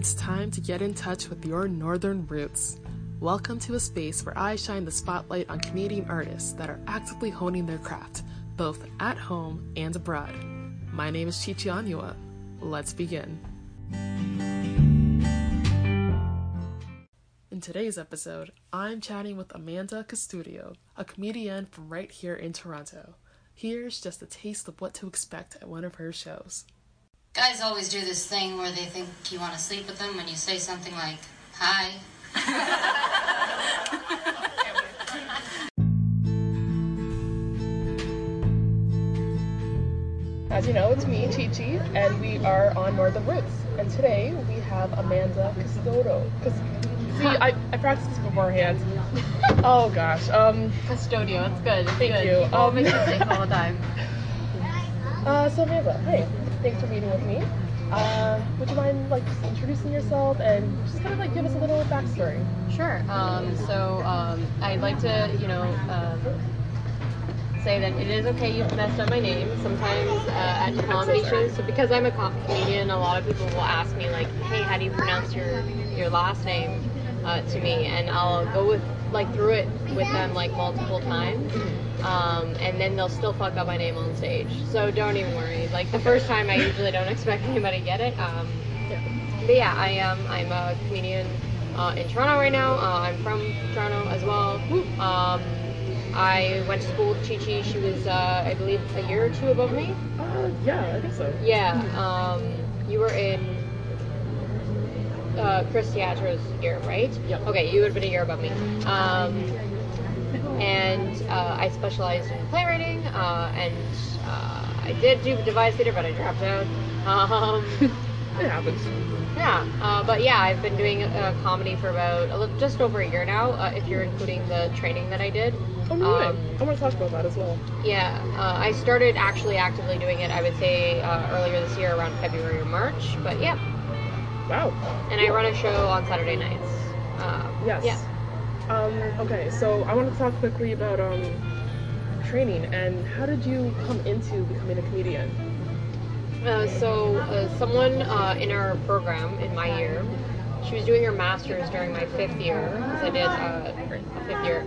It's time to get in touch with your northern roots. Welcome to a space where I shine the spotlight on Canadian artists that are actively honing their craft, both at home and abroad. My name is Chichi Onuah. Let's begin. In today's episode, I'm chatting with Amanda Custodio, a comedian from right here in Toronto. Here's just a taste of what to expect at one of her shows. Guys always do this thing where they think you want to sleep with them when you say something like, hi. As you know, it's me, Chi Chi, and we are on Northern Roots. And today we have Amanda Castodo. Cause, see, I, I practiced this beforehand. oh gosh. Um, Custodio, it's good. It's Thank good. you. People Um, make mistakes all the time. uh, so Amanda, hey, thanks for meeting with me. Uh, would you mind like just introducing yourself and just kind of like give us a little backstory? Sure. Um, so um, I'd like to, you know, um, say that it is okay you've messed up my name. Sometimes uh, at the comedy sorry. shows, so because I'm a com- comedian, a lot of people will ask me like, "Hey, how do you pronounce your your last name?" Uh, to me, and I'll go with like through it with them like multiple times. Um, and then they'll still fuck up my name on stage. So don't even worry. Like the first time, I usually don't expect anybody to get it. Um, but yeah, I am. I'm a comedian uh, in Toronto right now. Uh, I'm from Toronto as well. Um, I went to school with Chi Chi. She was, uh, I believe, a year or two above me. Uh, yeah, I think so. Yeah. Um, you were in uh, Chris Teatro's year, right? Yep. Okay, you would have been a year above me. Um, and uh, I specialized in playwriting, uh, and uh, I did do devised theater, but I dropped out. Um, It happens. yeah, uh, but yeah, I've been doing uh, comedy for about a little, just over a year now, uh, if you're including the training that I did. Oh, really? Um, I want to talk about that as well. Yeah, uh, I started actually actively doing it, I would say, uh, earlier this year around February or March, but yeah. Wow. And I run a show on Saturday nights. Uh, Yes. Yeah. Um, okay, so I want to talk quickly about um, training and how did you come into becoming a comedian? Uh, so, uh, someone uh, in our program in my year, she was doing her master's during my fifth year, because I did uh, a fifth year.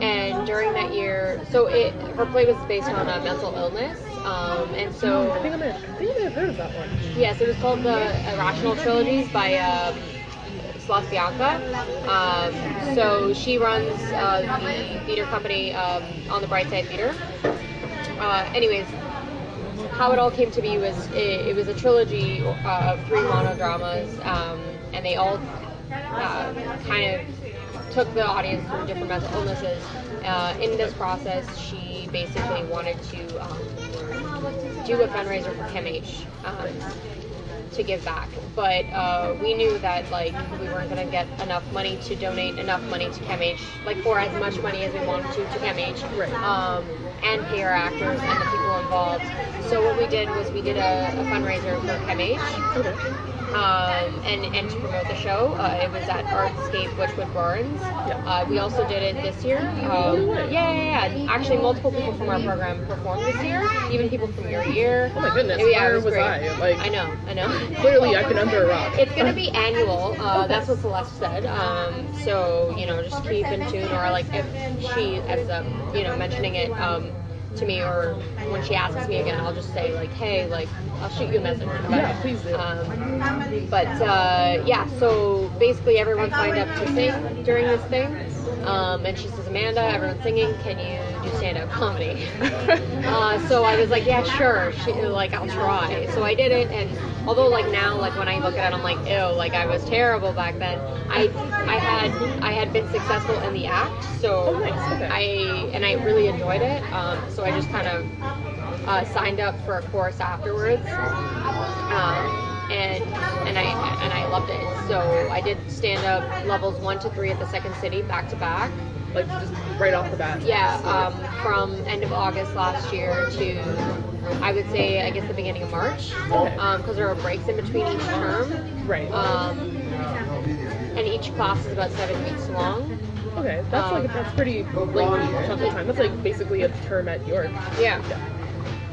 And during that year, so it her play was based on a mental illness, um, and so I think I may have, I think I may have heard of that one. Yes, it was called the Irrational Trilogies by um. Um, so she runs uh, the theater company um, on the Bright Side Theater. Uh, anyways, how it all came to be was it, it was a trilogy uh, of three monodramas, um, and they all uh, kind of took the audience through different mental illnesses. Uh, in this process, she basically wanted to um, do a fundraiser for CAMH um, to give back. But uh, we knew that like we weren't going to get enough money to donate enough money to CAMH, like for as much money as we wanted to to CAMH, Right. um, and pay our actors and the people involved. So what we did was we did a, a fundraiser for CAMH Okay. um, and, and to promote the show. Uh, it was at Artscape Wychwood Barns. Uh, we also did it this year. Um, yeah, yeah, yeah. Actually, multiple people from our program performed this year, even people from your year. Oh my goodness, Yeah, where it was. I? Like- I know, I know. Clearly, I've been under a rock. It's gonna be annual. Uh, that's what Celeste said. Um, so you know, just keep in tune, or like if she ends up, you know, mentioning it um, to me, or when she asks me again, I'll just say like, hey, like I'll shoot you a message. About Yeah, please do. Um, but uh, yeah, so basically everyone signed up to sing during this thing. Um, and she says, Amanda, everyone's singing. Can you do stand-up comedy? uh, so I was like, yeah, sure. She, like, I'll try. So I did it, and although like now, like when I look at it, I'm like, ew, like I was terrible back then. I I had I had been successful in the act, so Oh. I and I really enjoyed it. Um, so I just kind of uh, signed up for a course afterwards, um, and and I and I loved it. So I did stand up levels one to three at the Second City back to back. Like just right off the bat. Yeah, um, from end of August last year to I would say I guess the beginning of March, Okay. because there are breaks in between each term, Right. um, and each class is about seven weeks long. okay, that's um, like that's pretty lengthy chunk of time. That's like basically a term at York. Yeah. Yeah.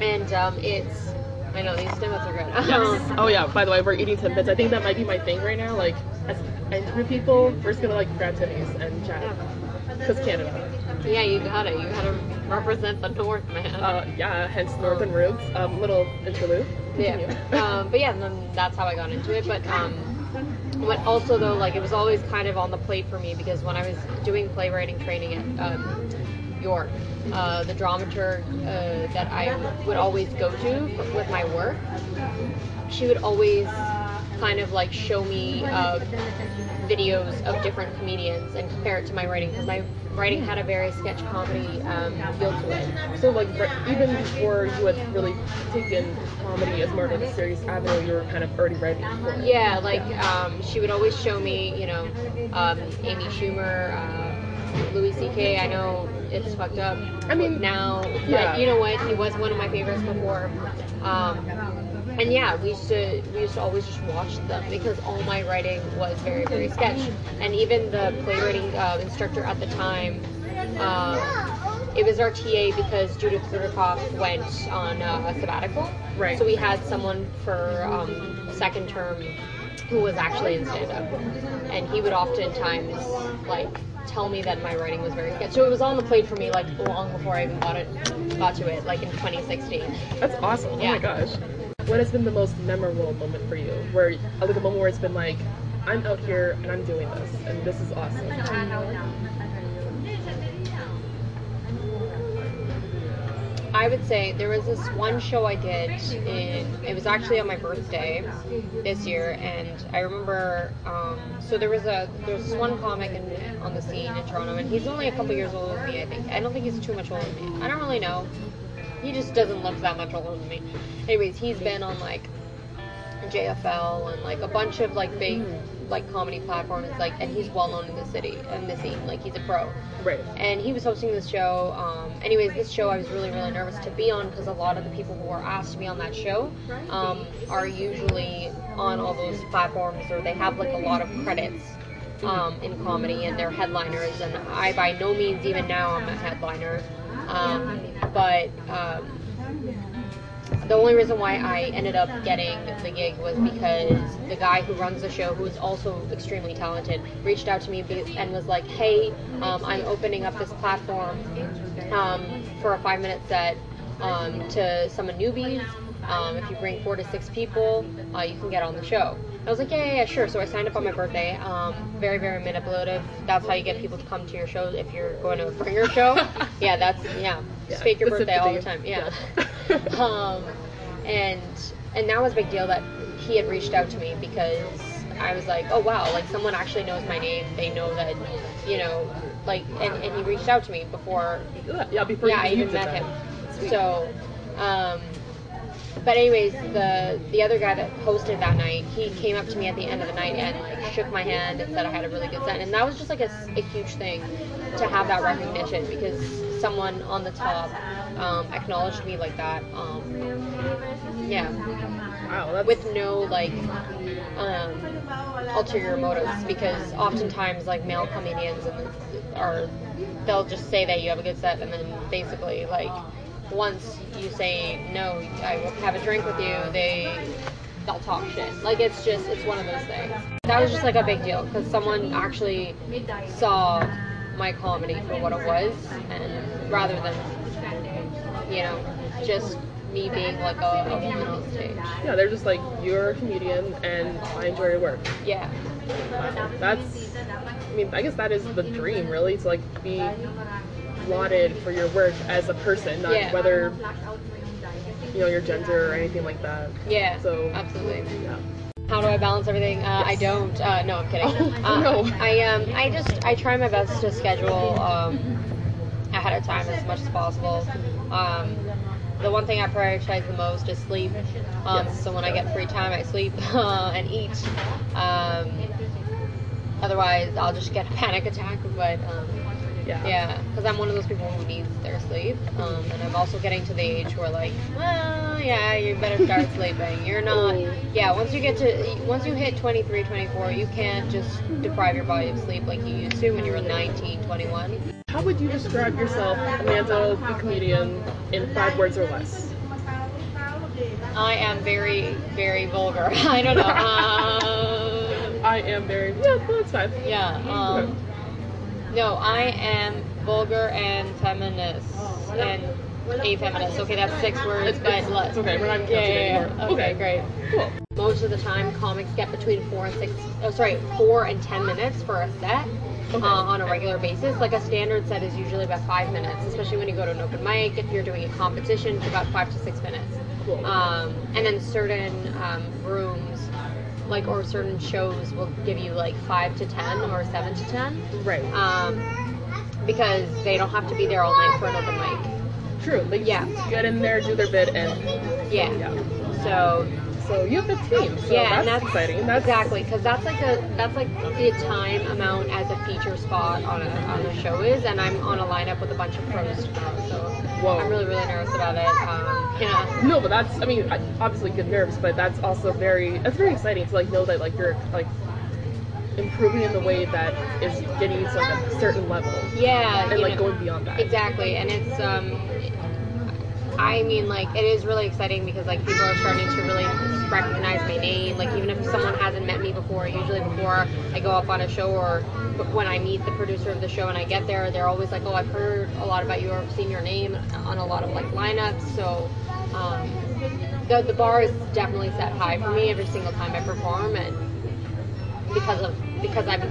and um, it's I know these Timbits are good. Yes. oh yeah. By the way, we're eating Timbits. I think that might be my thing right now. Like, as I people, we're just gonna like grab Timmy's and chat. Cause Canada. Yeah, you got it. You gotta represent the North, man. Uh, yeah. Hence Northern Roots. Um, little interlude. Continue. Yeah. um, but yeah, and then that's how I got into it. But um, but also though, like it was always kind of on the plate for me because when I was doing playwriting training at um, York, uh, the dramaturg uh, that I would always go to for, with my work, she would always kind of like show me uh, videos of different comedians and compare it to my writing because my writing had a very sketch comedy um, feel to it. So like even before you had really taken comedy as more of a serious avenue, you were kind of already writing. Yeah, like um, she would always show me, you know, um, Amy Schumer, uh, Louis C.K. I know it's fucked up. I mean, now, yeah. but you know what? He was one of my favorites before. Um, and yeah, we used to we used to always just watch them because all my writing was very very sketch. And even the playwriting uh, instructor at the time. Uh, it was our TA because Judith Rudakoff went on uh, a sabbatical. Right. So we had someone for um, second term who was actually in stand up. And he would oftentimes like tell me that my writing was very sketch. So it was on the plate for me like long before I even got it got to it, like in 2016. That's awesome. Oh my gosh. What has been the most memorable moment for you? Where like a moment where it's been like, I'm out here and I'm doing this and this is awesome. I would say there was this one show I did in it was actually on my birthday this year and I remember um, so there was a there's this one comic in, on the scene in Toronto and he's only a couple years older than me I think I don't think he's too much older than me I don't really know he just doesn't look that much older than me. Anyways he's been on like JFL and like a bunch of like big like comedy platforms like and he's well known in the city and the scene. Like he's a pro. Right. and he was hosting this show. Um, anyways, this show I was really, really nervous to be on because a lot of the people who are asked to be on that show um, are usually on all those platforms or they have like a lot of credits um, in comedy and they're headliners. And I, by no means, even now, I'm a headliner. Um, but um, the only reason why I ended up getting the gig was because the guy who runs the show, who is also extremely talented, reached out to me and was like, "Hey, um, I'm opening up this platform um, for a five-minute set um, to some newbies. Um, if you bring four to six people, uh, you can get on the show." I was like, "Yeah, yeah, yeah, sure." So I signed up on my birthday. Um, very, very manipulative. That's how you get people to come to your shows if you're going to a bringer show. yeah, that's yeah. Just Yeah, fake your birthday all the time. Yeah. um, and and that was a big deal that he had reached out to me because I was like, oh wow, like someone actually knows my name. They know that, you know, like, and, and he reached out to me before Yeah, before yeah, I even met him. Sweet. So, um, but anyways, the the other guy that hosted that night, he came up to me at the end of the night and like shook my hand and said I had a really good set, and that was just like a, a huge thing to have that recognition because someone on the top um, acknowledged me like that. Um, yeah, Wow, that's with no like um, ulterior motives because oftentimes like male comedians and are they'll just say that you have a good set and then basically like once you say no I will have a drink with you they they'll talk shit like it's just it's one of those things that was just like a big deal because someone actually saw my comedy for what it was and rather than you know just me being like a, a woman on stage yeah, they're just like you're a comedian and I enjoy your work. yeah that's. I mean, I guess that is the dream, really, to like be lauded for your work as a person, not Yeah. whether you know your gender or anything like that. Yeah, So- absolutely. Yeah. How do I balance everything? Uh, I don't. Uh, no, I'm kidding. Oh, uh, no. I um, I just I try my best to schedule um, ahead of time as much as possible. Um, the one thing I prioritize the most is sleep. Um, Yes. So when I get free time, I sleep uh, and eat. Um, otherwise, I'll just get a panic attack. But um, Yeah. yeah, because I'm one of those people who needs their sleep, um, and I'm also getting to the age where like, well, yeah, you better start sleeping. You're not, yeah. Once you get to, once you hit 23, 24, you can't just deprive your body of sleep like you used to when you were 19, 21. How would you describe yourself, Amanda, the comedian, in five words or less? I am very, very vulgar. I don't know. Um, I am very yeah, that's fine. yeah. Um, no, I am vulgar and feminist and a feminist. Okay, that's six words, It's, but let's. okay. We're not Yeah, yeah, yeah. anymore. Okay, great. Cool. Most of the time, comics get between four and six. Oh, sorry, four and ten minutes for a set. Okay. Uh, on a regular basis, like a standard set is usually about five minutes, especially when you go to an open mic. If you're doing a competition, it's about five to six minutes. Cool. Um, and then certain um, rooms, like or certain shows, will give you like five to ten or seven to ten, Right. um, because they don't have to be there all night for an open mic. True. Like yeah. get in there, do their bit, and Yeah. yeah. So So you have 15. So yeah, that's, and that's exciting. That's exactly because that's like a that's like the time amount as a feature spot on a on a show is, and I'm on a lineup with a bunch of pros tomorrow, so Whoa. I'm really really nervous about it. Um, yeah, No, but that's. I mean, obviously good nerves, but that's also very. That's very exciting to like know that like you're like improving in the way that is getting you to like a certain level yeah, and like know, going beyond that. exactly, and it's um. I mean, like, it is really exciting because, like, people are starting to really recognize my name. Like, even if someone hasn't met me before, usually before I go up on a show or when I meet the producer of the show and I get there, they're always like, oh, I've heard a lot about you or seen your name on a lot of, like, lineups. So, um, the, the bar is definitely set high for me every single time I perform. And because of, because I'm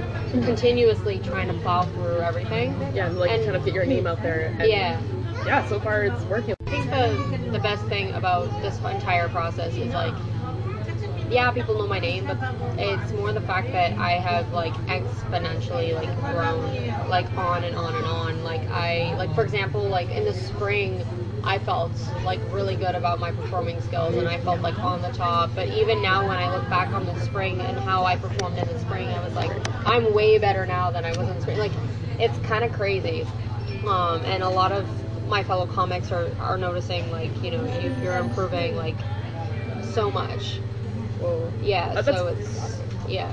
continuously trying to plow through everything. Yeah, like And- kind of get your name out there. And, Yeah. Yeah. So far, it's working. I think the the best thing about this entire process is like, yeah, people know my name, but it's more the fact that I have like exponentially like grown like on and on and on. Like I like for example, like in the spring. I felt like really good about my performing skills and I felt like on the top. But even now, when I look back on the spring and how I performed in the spring, I was like, I'm way better now than I was in the spring. Like, it's kind of crazy. Um, and a lot of my fellow comics are, are noticing like you know you, you're improving like so much Whoa. yeah Uh, so it's yeah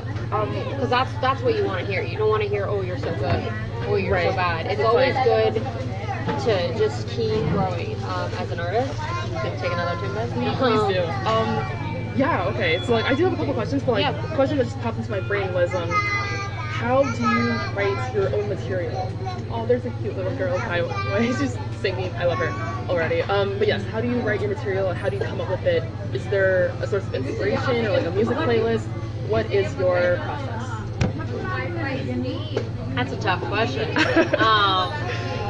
because that's that's what you want to hear you don't want to hear oh you're so good oh you're so bad it's It's always like- good to just keep growing um, as an artist Can take another two minutes Please do. Um, yeah. Okay. So like, I do have a couple questions, but like, Yeah. the question that just popped into my brain was um. How do you write your own material? Oh, there's a cute little girl. Hi, she's just singing. I love her already. Um, but yes, how do you write your material how do you come up with it? Is there a source of inspiration or like a music playlist? What is your process? That's a tough question. um,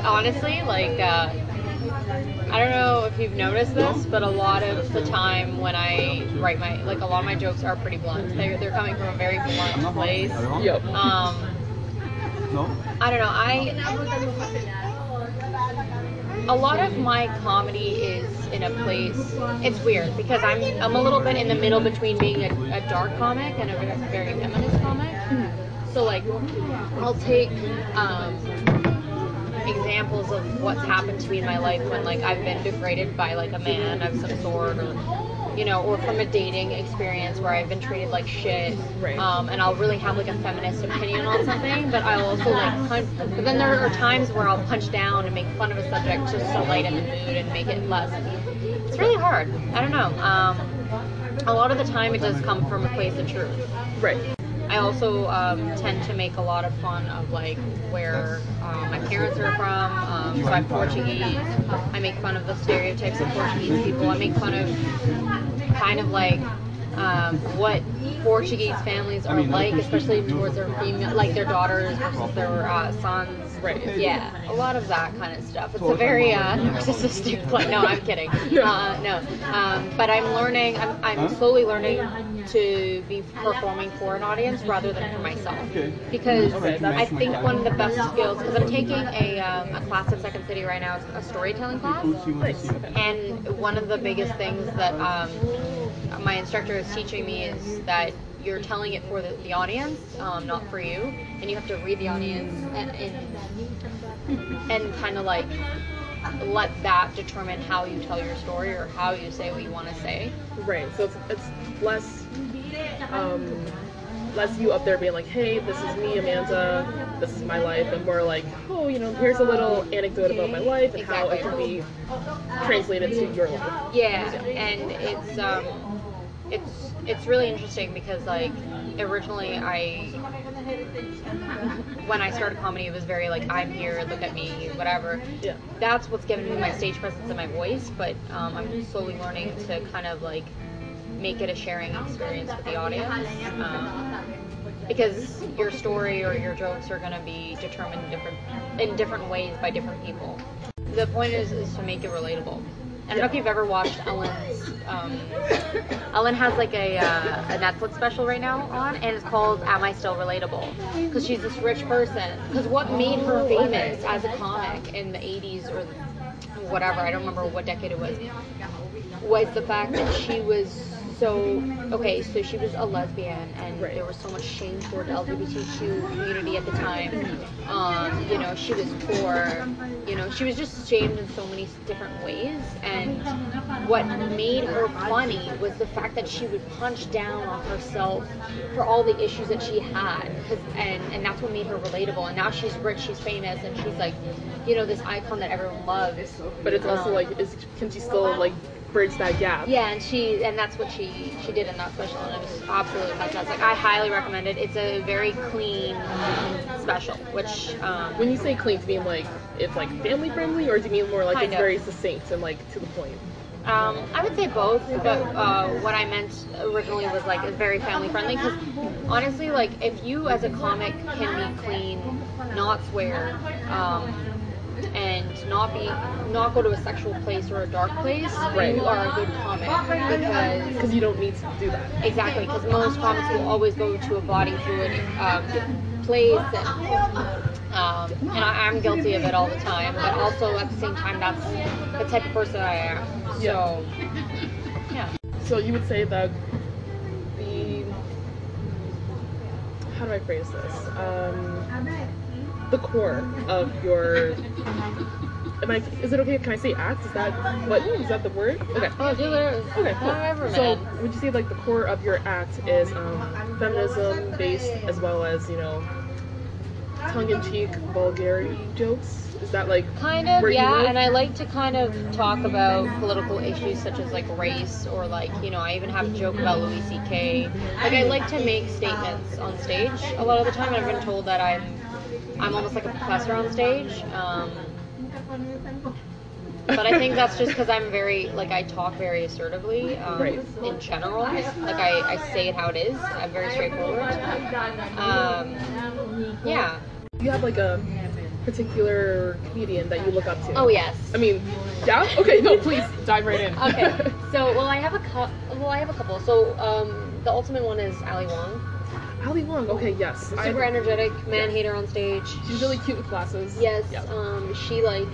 honestly, like, uh, I don't know if you've noticed this, but a lot of the time when I write my, like, a lot of my jokes are pretty blunt. They're, they're coming from a very blunt place. Yep. Um, I don't know. I a lot of my comedy is in a place. It's weird because I'm I'm a little bit in the middle between being a, a dark comic and a very, very feminist comic. So like, I'll take um, examples of what's happened to me in my life when like I've been degraded by like a man of some sort or you know or from a dating experience where I've been treated like shit Right. um, and I'll really have like a feminist opinion on something but I'll also like punch but then there are times where I'll punch down and make fun of a subject just to lighten the mood and make it less it's really hard I don't know um, a lot of the time it does come from a place of truth Right. I also um, tend to make a lot of fun of like where um, my parents are from. Um, so I'm Portuguese. I make fun of the stereotypes of Portuguese people. I make fun of kind of like um, what Portuguese families are like, especially towards their female, like their daughters versus their uh, sons. Right. Yeah, a lot of that kind of stuff. It's a very uh, narcissistic play. No, I'm kidding. Uh, no, um, but I'm learning. I'm, I'm slowly learning to be performing for an audience rather than for myself. Because Okay, I think one of the best skills. Because I'm taking a, um, a class at Second City right now, a storytelling class. And one of the biggest things that um, my instructor is teaching me is that you're telling it for the, the audience, um, not for you, and you have to read the audience and and, and kind of like let that determine how you tell your story or how you say what you want to say. Right. So it's, it's less um, less you up there being like, hey, this is me, Amanda, this is my life, and more like, oh, you know, here's a little anecdote about my life and how it can be translated to your life. Yeah, and it's um, it's it's really interesting because like originally I when I started comedy it was very like I'm here, look at me, whatever. Yeah. That's what's given me my stage presence and my voice, but um, I'm slowly learning to kind of like make it a sharing experience with the audience. Um, because your story or your jokes are going to be determined in different in different ways by different people. The point is, is to make it relatable. I don't know if you've ever watched Ellen's. Um, Ellen has like a, uh, a Netflix special right now on, and it's called "Am I Still Relatable?" Because she's this rich person. Because what made her famous as a comic in the '80s or whatever, I don't remember what decade it was, was the fact that she was so okay so she was a lesbian and Right. there was so much shame toward the lgbtq community at the time. Um, you know she was poor. You know she was just shamed in so many different ways. And what made her funny was the fact that she would punch down on herself for all the issues that she had 'Cause- and and that's what made her relatable. And now she's rich she's famous and she's like you know this icon that everyone loves. But it's also Um, like, is can she still like bridge that gap? yeah, and she and that's what she she did in that special, and it was absolutely fantastic. I highly recommend it. It's a very clean special, which um, When you say clean, do you mean like it's like family friendly, or do you mean more like it's of. very succinct and like to the point? um, I would say both, but uh, what I meant originally was like it's very family friendly. Because honestly, like if you as a comic can be clean, not swear. Um, and not be not go to a sexual place or a dark place, Right. you are a good comic because Because you don't need to do that. Exactly, because most comics will always go to a body fluid um, place, and um, and I, I'm guilty of it all the time. But also at the same time, that's the type of person I am. So, yeah. So you would say that the how do I phrase this? Um, the core of your am I is it okay can I say act? Is that what is that the word? Okay. Oh, do. Okay, cool. So, would you say like the core of your act is um, feminism based as well as you know tongue-in-cheek vulgarity jokes? Is that like Kind of, yeah. And I like to kind of talk about political issues such as like race or like, you know, I even have a joke about Louis C.K. Like I like to make statements on stage a lot of the time. I've been told that I'm, I'm almost like a professor on stage. Um, but I think that's just because I'm very like I talk very assertively um, Right. in general. Like I, I say it how it is. I'm very straightforward. Um, yeah. You have like a particular comedian that you look up to? Oh yes. I mean, yeah. Okay, no, please dive right in. okay. So, well, I have a couple. Well, I have a couple. So, um, the ultimate one is Ali Wong. Ali Wong. Okay, yes. I- Super energetic, man hater on stage. She's really cute with glasses. Yes. Yeah. Um, she like,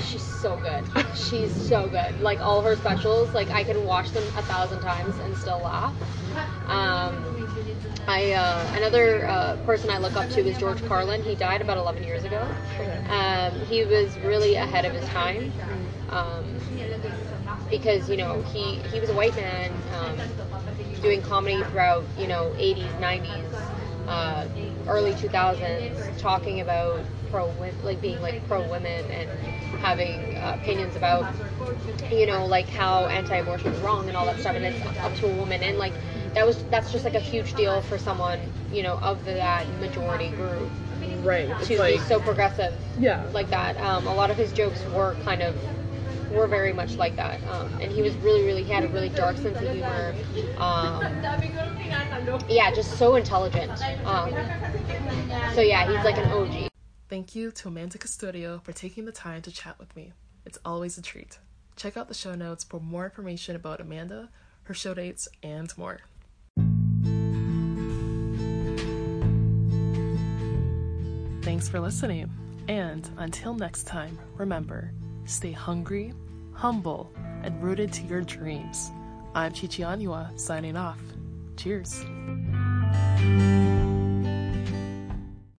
she's so good. She's so good. Like all her specials, like I can watch them a thousand times and still laugh. Um, I uh, another uh, person I look up to is George Carlin. He died about 11 years ago. Um, he was really ahead of his time. Um, because you know he he was a white man um, doing comedy throughout you know 80s 90s uh, early 2000s talking about pro like being like pro women and having uh, opinions about you know like how anti-abortion is wrong and all that stuff and it's up to a woman and like that was that's just like a huge deal for someone you know of that majority group Right. To like be so progressive yeah. like that. Um, a lot of his jokes were kind of were very much like that, um, and he was really, really he had a really dark sense of humor. Um, yeah, just so intelligent. Um, so yeah, he's like an OG. Thank you to Amanda Custodio for taking the time to chat with me. It's always a treat. Check out the show notes for more information about Amanda, her show dates, and more. Thanks for listening. And until next time, remember stay hungry, humble, and rooted to your dreams. I'm Chichi Onuah signing off. Cheers.